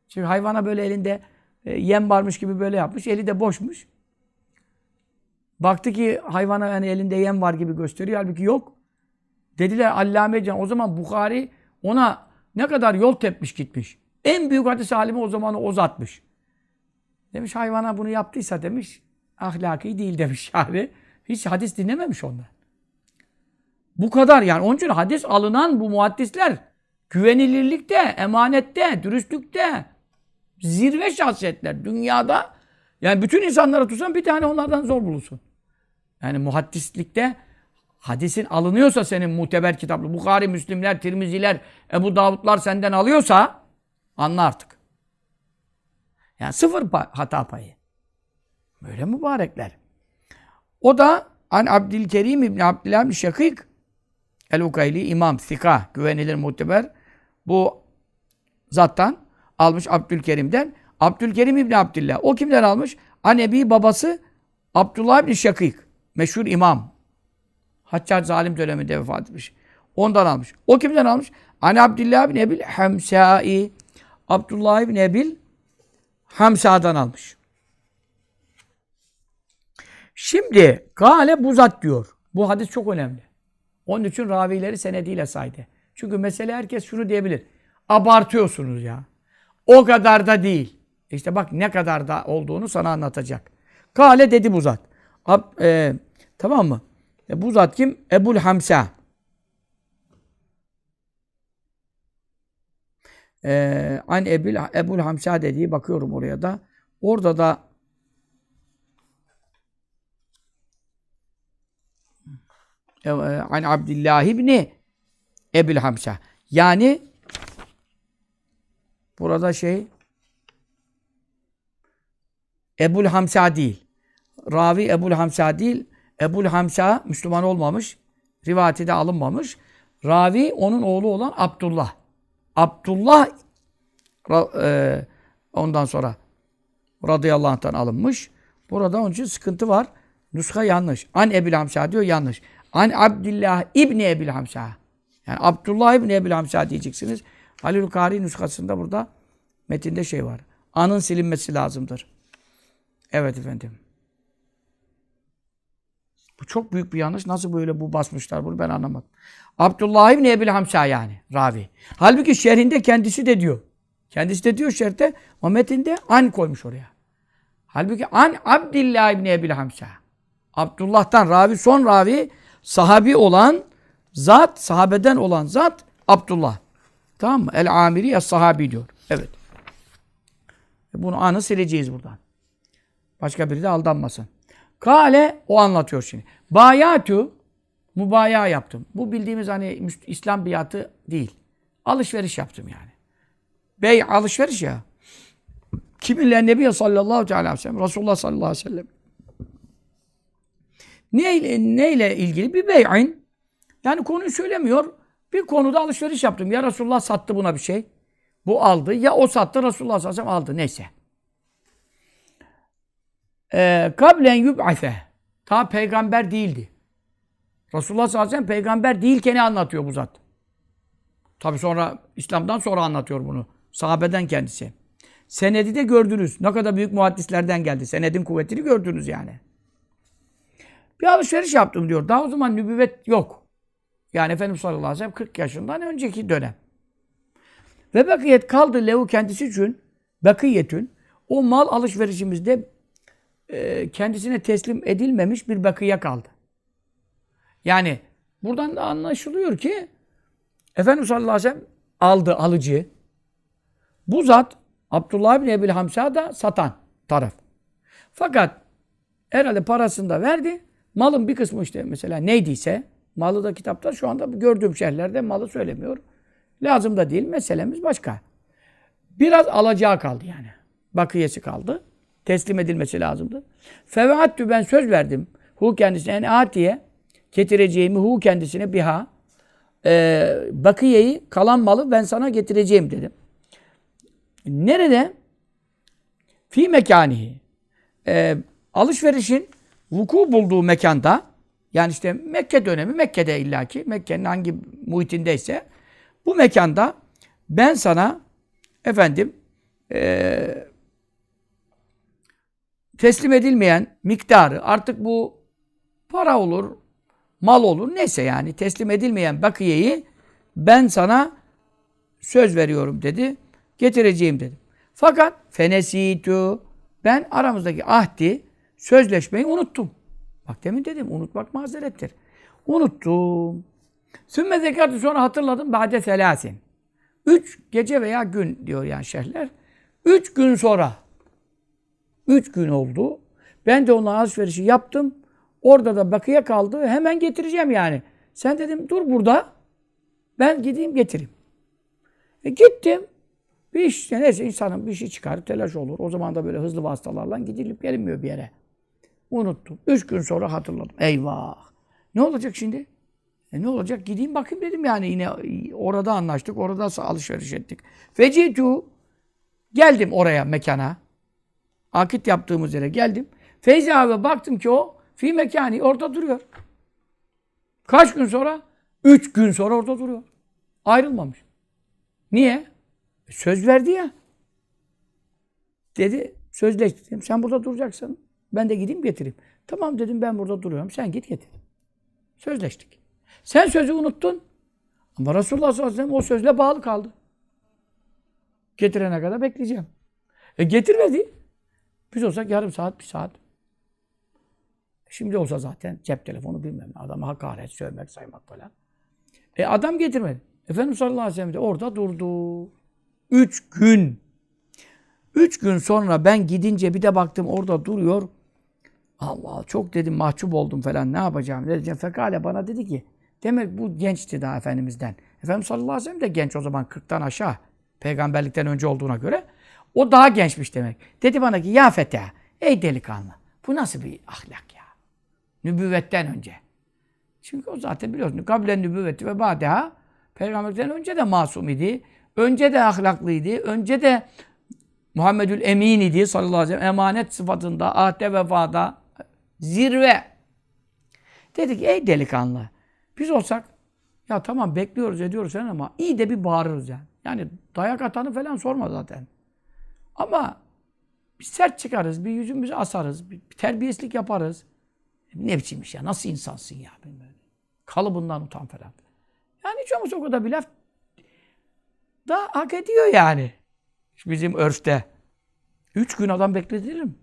Çünkü hayvana böyle elinde e, yem varmış gibi böyle yapmış. Eli de boşmuş. Baktı ki hayvana yani elinde yem var gibi gösteriyor. Halbuki yok. Dediler Allame Can. O zaman Bukhari ona ne kadar yol tepmiş gitmiş. En büyük hadis alimi o zaman o zatmış. Demiş hayvana bunu yaptıysa demiş ahlaki değil demiş yani. Hiç hadis dinlememiş ondan. Bu kadar yani. Onun için hadis alınan bu muhaddisler güvenilirlikte, emanette, dürüstlükte zirve şahsiyetler. Dünyada yani bütün insanlara tutsan bir tane onlardan zor bulursun. Yani muhaddislikte hadisin alınıyorsa senin muteber kitaplı, Bukhari, Müslimler, Tirmiziler, Ebu Davudlar senden alıyorsa anla artık. Yani sıfır hata payı. Böyle mübarekler. O da An Abdülkerim İbni Abdillah bin Şakik El-Ukayli imam, sika, güvenilir muteber bu zattan almış Abdülkerim'den. Abdülkerim İbni Abdillah. O kimden almış? Anebi babası Abdullah bin Şakik. Meşhur imam. Haccac zalim döneminde vefat etmiş. Ondan almış. O kimden almış? Ane Abdullah bin Ebil Hamsai. Abdullah bin Ebil Hamsa'dan almış. Şimdi Gale bu zat diyor. Bu hadis çok önemli. Onun için ravileri senediyle saydı. Çünkü mesele herkes şunu diyebilir. Abartıyorsunuz ya. O kadar da değil. İşte bak ne kadar da olduğunu sana anlatacak. Kale dedi bu zat. Ab, e, tamam mı? E, bu zat kim? Ebul Hamsa. E, an Ebul, Ebul Hamsa dediği bakıyorum oraya da. Orada da an Abdullah ibni Ebul Hamsa. Yani burada şey Ebul Hamsa değil. Ravi Ebul Hamsa değil. Ebul Hamsa Müslüman olmamış. Rivayeti de alınmamış. Ravi onun oğlu olan Abdullah. Abdullah e, ondan sonra radıyallahu anh'tan alınmış. Burada onun için sıkıntı var. Nuska yanlış. An Ebil Hamsa diyor yanlış. An Abdullah İbni Ebil Hamsa. Yani Abdullah İbni Ebil Hamsa diyeceksiniz. Halil Kari nuskasında burada metinde şey var. Anın silinmesi lazımdır. Evet efendim. Bu çok büyük bir yanlış. Nasıl böyle bu basmışlar bunu ben anlamadım. Abdullah İbni Ebil Hamsa yani ravi. Halbuki şerhinde kendisi de diyor. Kendisi de diyor şerhte o metinde an koymuş oraya. Halbuki an Abdullah İbni Ebil Hamsa. Abdullah'tan ravi son ravi sahabi olan zat, sahabeden olan zat Abdullah. Tamam mı? El amiri ya sahabi diyor. Evet. Bunu anı sileceğiz buradan. Başka biri de aldanmasın. Kale o anlatıyor şimdi. Bayatu mubaya yaptım. Bu bildiğimiz hani İslam biatı değil. Alışveriş yaptım yani. Bey alışveriş ya. Kiminle Nebi sallallahu aleyhi ve sellem, Resulullah sallallahu aleyhi ve sellem. Neyle, neyle ilgili? Bir bey'in. Yani konuyu söylemiyor. Bir konuda alışveriş yaptım. Ya Resulullah sattı buna bir şey. Bu aldı. Ya o sattı Resulullah sallallahu aleyhi aldı. Neyse. Ee, kablen yub'afe. Ta peygamber değildi. Resulullah sallallahu aleyhi ve sellem peygamber değilken anlatıyor bu zat. Tabi sonra İslam'dan sonra anlatıyor bunu. Sahabeden kendisi. Senedi de gördünüz. Ne kadar büyük muhaddislerden geldi. Senedin kuvvetini gördünüz yani. Bir alışveriş yaptım diyor. Daha o zaman nübüvvet yok. Yani Efendimiz sallallahu aleyhi ve sellem 40 yaşından önceki dönem. Ve bakiyet kaldı lehu kendisi için bakiyetün o mal alışverişimizde e, kendisine teslim edilmemiş bir bakiye kaldı. Yani buradan da anlaşılıyor ki Efendimiz sallallahu aleyhi ve sellem aldı alıcı. Bu zat Abdullah bin Ebil Hamsa da satan taraf. Fakat herhalde parasını da verdi. Malın bir kısmı işte mesela neydiyse malı da kitapta şu anda gördüğüm şehirlerde malı söylemiyor. Lazım da değil. Meselemiz başka. Biraz alacağı kaldı yani. Bakiyesi kaldı. Teslim edilmesi lazımdı. Fevahattü ben söz verdim. Hu kendisine en atiye getireceğimi hu kendisine biha e, bakiyeyi kalan malı ben sana getireceğim dedim. Nerede? Fi mekanihi. E, alışverişin vuku bulduğu mekanda yani işte Mekke dönemi Mekke'de illaki Mekke'nin hangi muhitindeyse bu mekanda ben sana efendim e, teslim edilmeyen miktarı artık bu para olur, mal olur neyse yani teslim edilmeyen bakiyeyi ben sana söz veriyorum dedi. Getireceğim dedi. Fakat fenesitu ben aramızdaki ahdi sözleşmeyi unuttum. Bak demin dedim unutmak mazerettir. Unuttum. Sümme zekatı sonra hatırladım. Bade selasin. Üç gece veya gün diyor yani şehirler. Üç gün sonra. Üç gün oldu. Ben de onunla alışverişi yaptım. Orada da bakıya kaldı. Hemen getireceğim yani. Sen dedim dur burada. Ben gideyim getireyim. E gittim. Bir iş, neyse insanın bir şey çıkar, telaş olur. O zaman da böyle hızlı vasıtalarla gidilip gelinmiyor bir yere. Unuttum. Üç gün sonra hatırladım. Eyvah! Ne olacak şimdi? E ne olacak? Gideyim bakayım dedim yani yine orada anlaştık, orada alışveriş ettik. Fecitu geldim oraya mekana. Akit yaptığımız yere geldim. Feyzi abi baktım ki o fi mekani orada duruyor. Kaç gün sonra? Üç gün sonra orada duruyor. Ayrılmamış. Niye? E söz verdi ya. Dedi, sözleştik. Dedim, sen burada duracaksın. Ben de gideyim getireyim. Tamam dedim ben burada duruyorum. Sen git getir. Sözleştik. Sen sözü unuttun. Ama Resulullah sallallahu aleyhi ve sellem o sözle bağlı kaldı. Getirene kadar bekleyeceğim. E getirmedi. Biz olsak yarım saat, bir saat. Şimdi olsa zaten cep telefonu bilmem. Adama hakaret, sövmek, saymak falan. E adam getirmedi. Efendimiz sallallahu aleyhi ve sellem de orada durdu. Üç gün. Üç gün sonra ben gidince bir de baktım orada duruyor. Allah çok dedim mahcup oldum falan ne yapacağım dedim. Fekale bana dedi ki demek bu gençti daha Efendimiz'den. Efendimiz sallallahu aleyhi ve sellem de genç o zaman 40'tan aşağı. Peygamberlikten önce olduğuna göre. O daha gençmiş demek. Dedi bana ki ya Fetha ey delikanlı bu nasıl bir ahlak ya? Nübüvvetten önce. Çünkü o zaten biliyorsun kablen nübüvveti ve badeha peygamberlikten önce de masum idi. Önce de ahlaklıydı. Önce de Muhammedül Emin idi sallallahu aleyhi ve sellem. Emanet sıfatında, ahde vefada zirve. Dedi ki ey delikanlı biz olsak ya tamam bekliyoruz ediyoruz falan ama iyi de bir bağırırız yani. Yani dayak atanı falan sorma zaten. Ama bir sert çıkarız, bir yüzümüzü asarız, bir terbiyesizlik yaparız. Ne biçim ya? Nasıl insansın ya? Bilmiyorum. Kalıbından utan falan. Yani hiç olmazsa o kadar bir laf da hak ediyor yani. Bizim örfte. Üç gün adam bekletirim.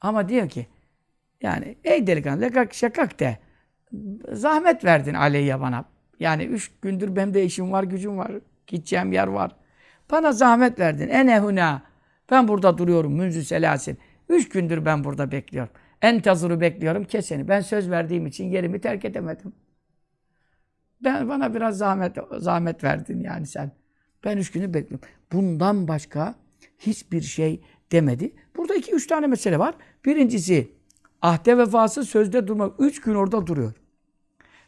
Ama diyor ki yani ey delikanlı lekak şakak de zahmet verdin aleyye bana. Yani üç gündür benim de işim var, gücüm var. Gideceğim yer var. Bana zahmet verdin. Ene huna. Ben burada duruyorum. Münzü selasin. Üç gündür ben burada bekliyorum. Entazuru bekliyorum keseni. Ben söz verdiğim için yerimi terk edemedim. Ben bana biraz zahmet zahmet verdin yani sen. Ben üç günü bekliyorum. Bundan başka hiçbir şey demedi. Burada iki üç tane mesele var. Birincisi ahde vefası sözde durmak. Üç gün orada duruyor.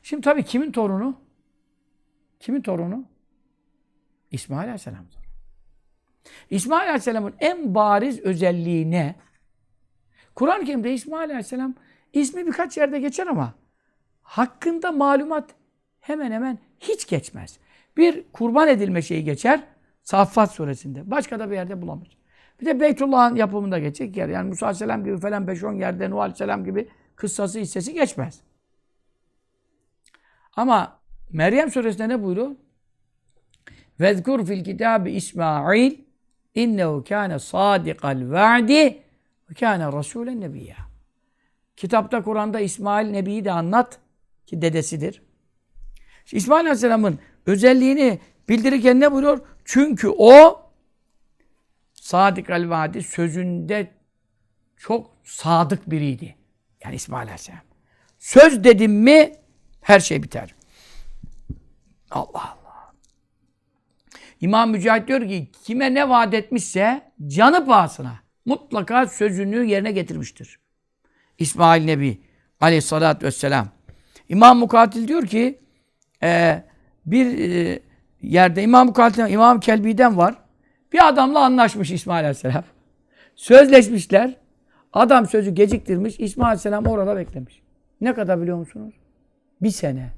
Şimdi tabii kimin torunu? Kimin torunu? İsmail Aleyhisselam. İsmail Aleyhisselam'ın en bariz özelliği ne? Kur'an-ı Kerim'de İsmail Aleyhisselam ismi birkaç yerde geçer ama hakkında malumat hemen hemen hiç geçmez. Bir kurban edilme şeyi geçer Saffat suresinde. Başka da bir yerde bulamayız. Bir de Beytullah'ın yapımında geçecek yer. Yani Musa Aleyhisselam gibi falan 5-10 yerde Nuh Aleyhisselam gibi kıssası hissesi geçmez. Ama Meryem suresinde ne buyuruyor? Vezkur fil kitabi İsmail innehu kâne sâdikal va'di ve kâne rasûlen nebiyya. Kitapta Kur'an'da İsmail Nebi'yi de anlat ki dedesidir. İsmail Aleyhisselam'ın özelliğini bildirirken ne buyuruyor? Çünkü o sadık al vadi sözünde çok sadık biriydi. Yani İsmail Aleyhisselam. Söz dedim mi her şey biter. Allah Allah. İmam Mücahit diyor ki kime ne vaat etmişse canı pahasına mutlaka sözünü yerine getirmiştir. İsmail Nebi aleyhissalatü vesselam. İmam Mukatil diyor ki e, bir e, yerde İmam Mukatil, İmam Kelbi'den var. Bir adamla anlaşmış İsmail Aleyhisselam. Sözleşmişler. Adam sözü geciktirmiş. İsmail Aleyhisselam orada beklemiş. Ne kadar biliyor musunuz? Bir sene.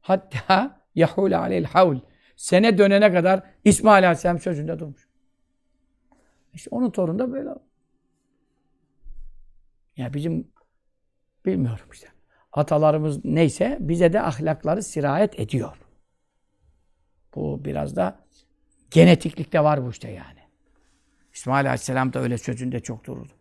Hatta yahul aleyl havl. Sene dönene kadar İsmail Aleyhisselam sözünde durmuş. İşte onun torunu da böyle. Ya bizim bilmiyorum işte. Atalarımız neyse bize de ahlakları sirayet ediyor. Bu biraz da genetiklikte var bu işte yani. İsmail Aleyhisselam da öyle sözünde çok dururdu.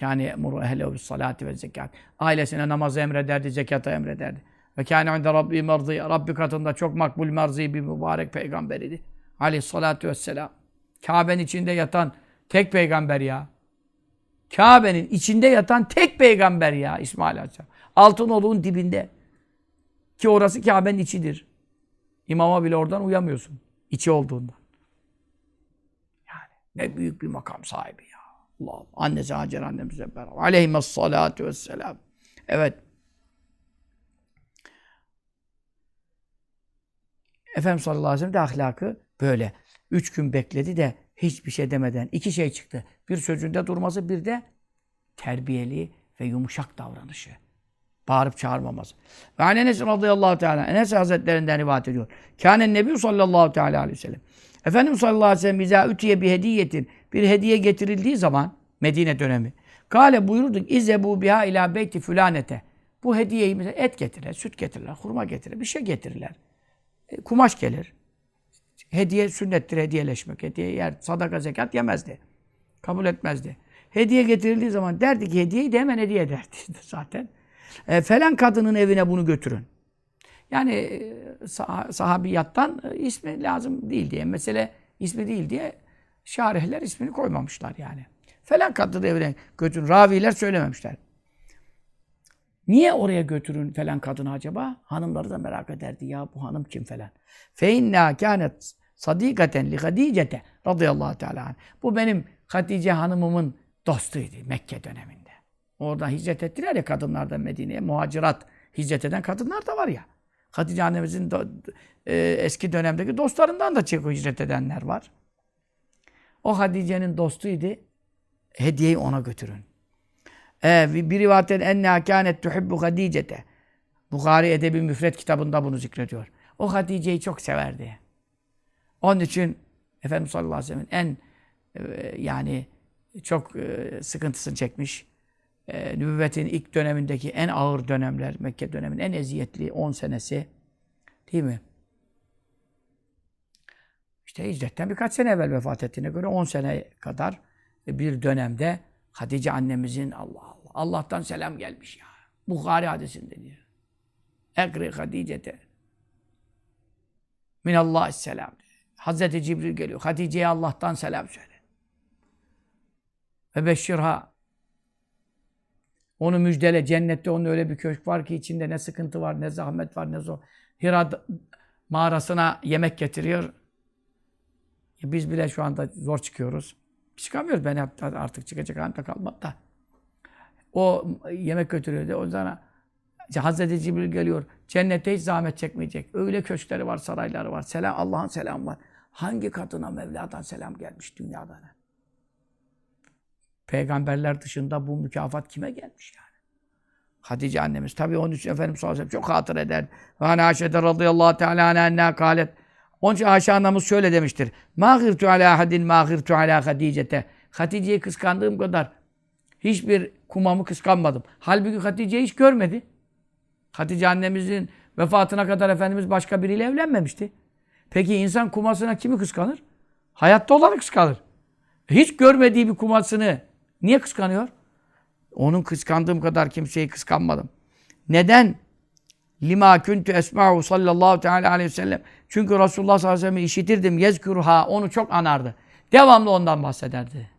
Kâne emuru ehlehu salati ve zekat. Ailesine namazı emrederdi, zekatı emrederdi. Ve kâne inde rabbi merzi. Rabbi katında çok makbul merzi bir mübarek peygamberiydi. Aleyhissalatu vesselam. Kabe'nin içinde yatan tek peygamber ya. Kabe'nin içinde yatan tek peygamber ya İsmail Aleyhisselam. Altınoluğun dibinde. Ki orası Kabe'nin içidir. İmama bile oradan uyamıyorsun. İçi olduğundan. Ne büyük bir makam sahibi ya. Allah Annesi Hacer annemize beraber. Aleyhimes salatu vesselam. Evet. Efendimiz sallallahu aleyhi ve sellem de ahlakı böyle. Üç gün bekledi de hiçbir şey demeden iki şey çıktı. Bir sözünde durması, bir de terbiyeli ve yumuşak davranışı. Bağırıp çağırmaması. Ve Enes radıyallahu teala Enes Hazretlerinden rivayet ediyor. Kânen Nebi sallallahu teala aleyhi ve sellem. Efendimiz sallallahu aleyhi ve sellem bize ütüye bir hediyetin bir hediye getirildiği zaman Medine dönemi. Kale buyurduk izzebu biha ila beyti fülanete. Bu hediyeyi et getirirler, süt getirirler, hurma getirirler, bir şey getirirler. E, kumaş gelir. Hediye sünnettir hediyeleşmek. Hediye yer, sadaka zekat yemezdi. Kabul etmezdi. Hediye getirildiği zaman derdi ki hediyeyi de hemen hediye ederdi zaten. E, falan kadının evine bunu götürün. Yani e, sah sahabiyattan e, ismi lazım değil diye. Mesele ismi değil diye şarihler ismini koymamışlar yani. Falan kadının evine götürün. Raviler söylememişler. Niye oraya götürün falan kadını acaba? Hanımları da merak ederdi. Ya bu hanım kim falan. Fe inna kânet sadikaten li Hadicete radıyallahu teala Bu benim Hatice hanımımın dostuydu Mekke döneminde. Orada hicret ettiler ya kadınlar Medine'ye. Muhacirat hicret eden kadınlar da var ya. Hatice annemizin do, e, eski dönemdeki dostlarından da çok hicret edenler var. O Hatice'nin dostuydu. Hediyeyi ona götürün. E, bir rivayetten enne kânet tuhibbu Hadicete. Bukhari Edebi Müfret kitabında bunu zikrediyor. O Hatice'yi çok severdi. Onun için Efendimiz sallallahu aleyhi ve sellem'in en e, yani çok e, sıkıntısını çekmiş. E, nübüvvetin ilk dönemindeki en ağır dönemler, Mekke döneminin en eziyetli 10 senesi değil mi? İşte hicretten birkaç sene evvel vefat ettiğine göre 10 sene kadar bir dönemde Hatice annemizin Allah Allah Allah'tan selam gelmiş ya. Bukhari hadisinde diyor. Ekri Hatice'te. Minallah selam. Hazreti Cibril geliyor. Hatice'ye Allah'tan selam söyle. Ve beşşirha. Onu müjdele. Cennette onun öyle bir köşk var ki içinde ne sıkıntı var, ne zahmet var, ne zor. Hira mağarasına yemek getiriyor. Biz bile şu anda zor çıkıyoruz. Çıkamıyoruz. Ben artık çıkacak halimde kalmadı da. O yemek götürüyordu. O zaman Hazreti Cibril geliyor. Cennette hiç zahmet çekmeyecek. Öyle köşkleri var, sarayları var. Selam, Allah'ın selamı var. Hangi kadına Mevla'dan selam gelmiş dünyada? Peygamberler dışında bu mükafat kime gelmiş yani? Hatice annemiz. Tabii onun için Efendimiz sallallahu aleyhi ve sellem çok hatır eder. Ve hani Ayşe'de radıyallahu teala anha kalet. Onun için Ayşe annemiz şöyle demiştir. Ma gırtu ala hadin ma gırtu ala Hatice'te. Hatice'yi kıskandığım kadar hiçbir kumamı kıskanmadım. Halbuki Hatice'yi hiç görmedi. Hatice annemizin vefatına kadar Efendimiz başka biriyle evlenmemişti. Peki insan kumasına kimi kıskanır? Hayatta olanı kıskanır. Hiç görmediği bir kumasını niye kıskanıyor? Onun kıskandığım kadar kimseyi kıskanmadım. Neden? Lima kuntu esma'u sallallahu teala aleyhi ve sellem. Çünkü Resulullah sallallahu aleyhi ve sellem'i işitirdim. Yezkuruha. Onu çok anardı. Devamlı ondan bahsederdi.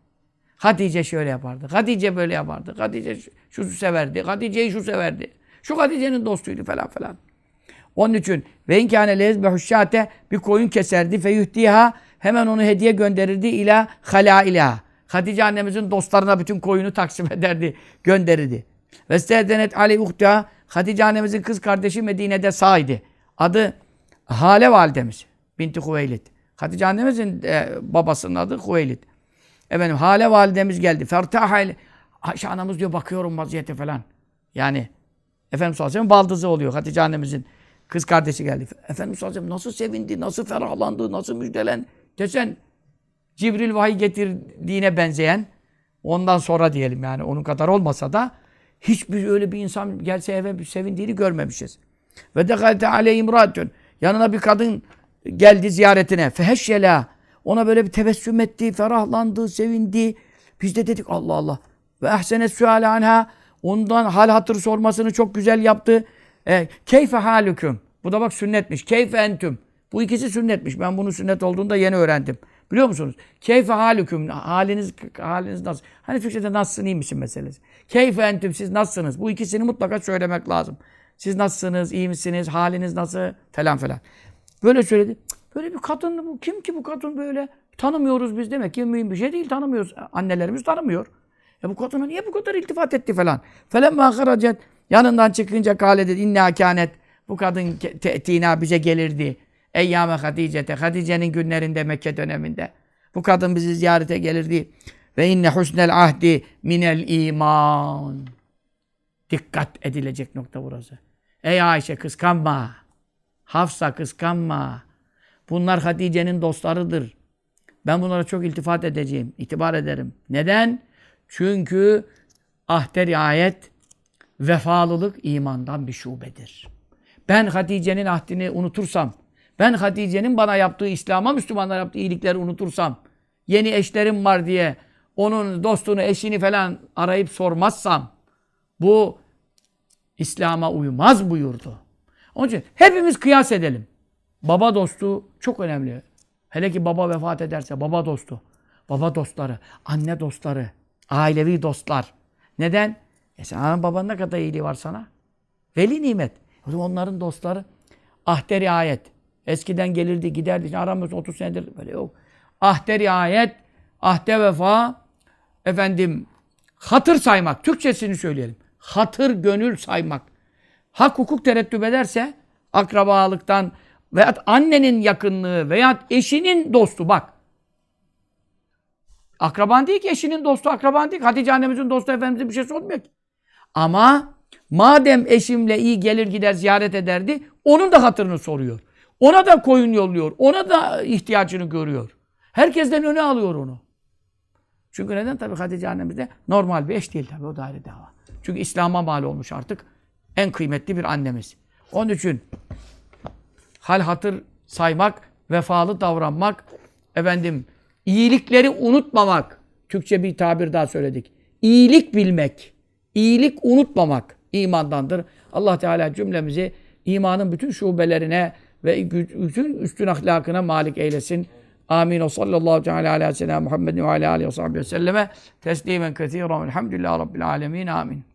Hatice şöyle yapardı. Hatice böyle yapardı. Hatice şu severdi. Hatice'yi şu severdi. Şu Hatice'nin dostuydu falan falan. Onun için ve inkâne lezbehu şâte bir koyun keserdi feyuhtiha hemen onu hediye gönderirdi ila halâilâ. Hatice annemizin dostlarına bütün koyunu taksim ederdi, gönderirdi. Ve ali uhtiha Hatice annemizin kız kardeşi Medine'de sağydı. Adı Hale validemiz. Binti Hüveylid. Hatice annemizin e, babasının adı Hüveylid. Efendim Hale validemiz geldi. Fertahayl Ayşe anamız diyor bakıyorum vaziyete falan. Yani Efendimiz sallallahu baldızı oluyor. Hatice annemizin kız kardeşi geldi. Efendimiz sallallahu nasıl sevindi, nasıl ferahlandı, nasıl müjdelen. Desen Cibril vahiy getirdiğine benzeyen ondan sonra diyelim yani onun kadar olmasa da hiçbir öyle bir insan gelse eve bir sevindiğini görmemişiz. Ve dehalte aleyh imratun. Yanına bir kadın geldi ziyaretine. Feheşşela. Ona böyle bir tebessüm etti, ferahlandı, sevindi. Biz de dedik Allah Allah. Ve ehsenet suale anha. Ondan hal hatır sormasını çok güzel yaptı. E, keyfe halüküm. Bu da bak sünnetmiş. Keyfe entüm. Bu ikisi sünnetmiş. Ben bunun sünnet olduğunu da yeni öğrendim. Biliyor musunuz? Keyfe halüküm. Haliniz, haliniz nasıl? Hani Türkçe'de nasılsın, iyi misin meselesi. Keyfe entüm. Siz nasılsınız? Bu ikisini mutlaka söylemek lazım. Siz nasılsınız, iyi misiniz, haliniz nasıl? Falan falan. Böyle söyledi. Böyle bir kadın bu. Kim ki bu kadın böyle? Tanımıyoruz biz demek ki mühim bir şey değil. Tanımıyoruz. Annelerimiz tanımıyor. Ya bu kadına niye bu kadar iltifat etti falan. Felemma haracet. Yanından çıkınca kâle dedi. İnne kânet. Bu kadın te'tina bize gelirdi. Eyyâme Hatice'te. Hatice'nin günlerinde Mekke döneminde. Bu kadın bizi ziyarete gelirdi. Ve inne husnel ahdi minel iman. Dikkat edilecek nokta burası. Ey Ayşe kıskanma. Hafsa kıskanma. Bunlar Hatice'nin dostlarıdır. Ben bunlara çok iltifat edeceğim. itibar ederim. Neden? Çünkü ahde riayet vefalılık imandan bir şubedir. Ben Hatice'nin ahdini unutursam, ben Hatice'nin bana yaptığı İslam'a Müslümanlar yaptığı iyilikleri unutursam, yeni eşlerim var diye onun dostunu, eşini falan arayıp sormazsam, bu İslam'a uymaz buyurdu. Onun için hepimiz kıyas edelim. Baba dostu çok önemli. Hele ki baba vefat ederse baba dostu, baba dostları, anne dostları, ailevi dostlar. Neden? E sen anan babanın ne kadar iyiliği var sana? Veli nimet. Onların dostları ahde riayet. Eskiden gelirdi giderdi. Şimdi aramız 30 senedir böyle yok. Ahde riayet, ahde vefa, efendim hatır saymak. Türkçesini söyleyelim. Hatır gönül saymak. Hak hukuk tereddüt ederse akrabalıktan veya annenin yakınlığı veya eşinin dostu bak. Akraban değil ki eşinin dostu akraban değil. Hatice annemizin dostu Efendimiz'e bir şey sormuyor ki. Ama madem eşimle iyi gelir gider ziyaret ederdi onun da hatırını soruyor. Ona da koyun yolluyor. Ona da ihtiyacını görüyor. Herkesten öne alıyor onu. Çünkü neden? Tabii Hatice annemiz de normal bir eş değil tabii. O da ayrı dava. Çünkü İslam'a mal olmuş artık. En kıymetli bir annemiz. Onun için hal hatır saymak, vefalı davranmak, efendim iyilikleri unutmamak. Türkçe bir tabir daha söyledik. İyilik bilmek, iyilik unutmamak imandandır. Allah Teala cümlemizi imanın bütün şubelerine ve bütün üstün ahlakına malik eylesin. Amin. O sallallahu teala Muhammedin ve ala alihi ve sahbihi ve selleme teslimen kethiren. Elhamdülillahi Rabbil alemin. Amin.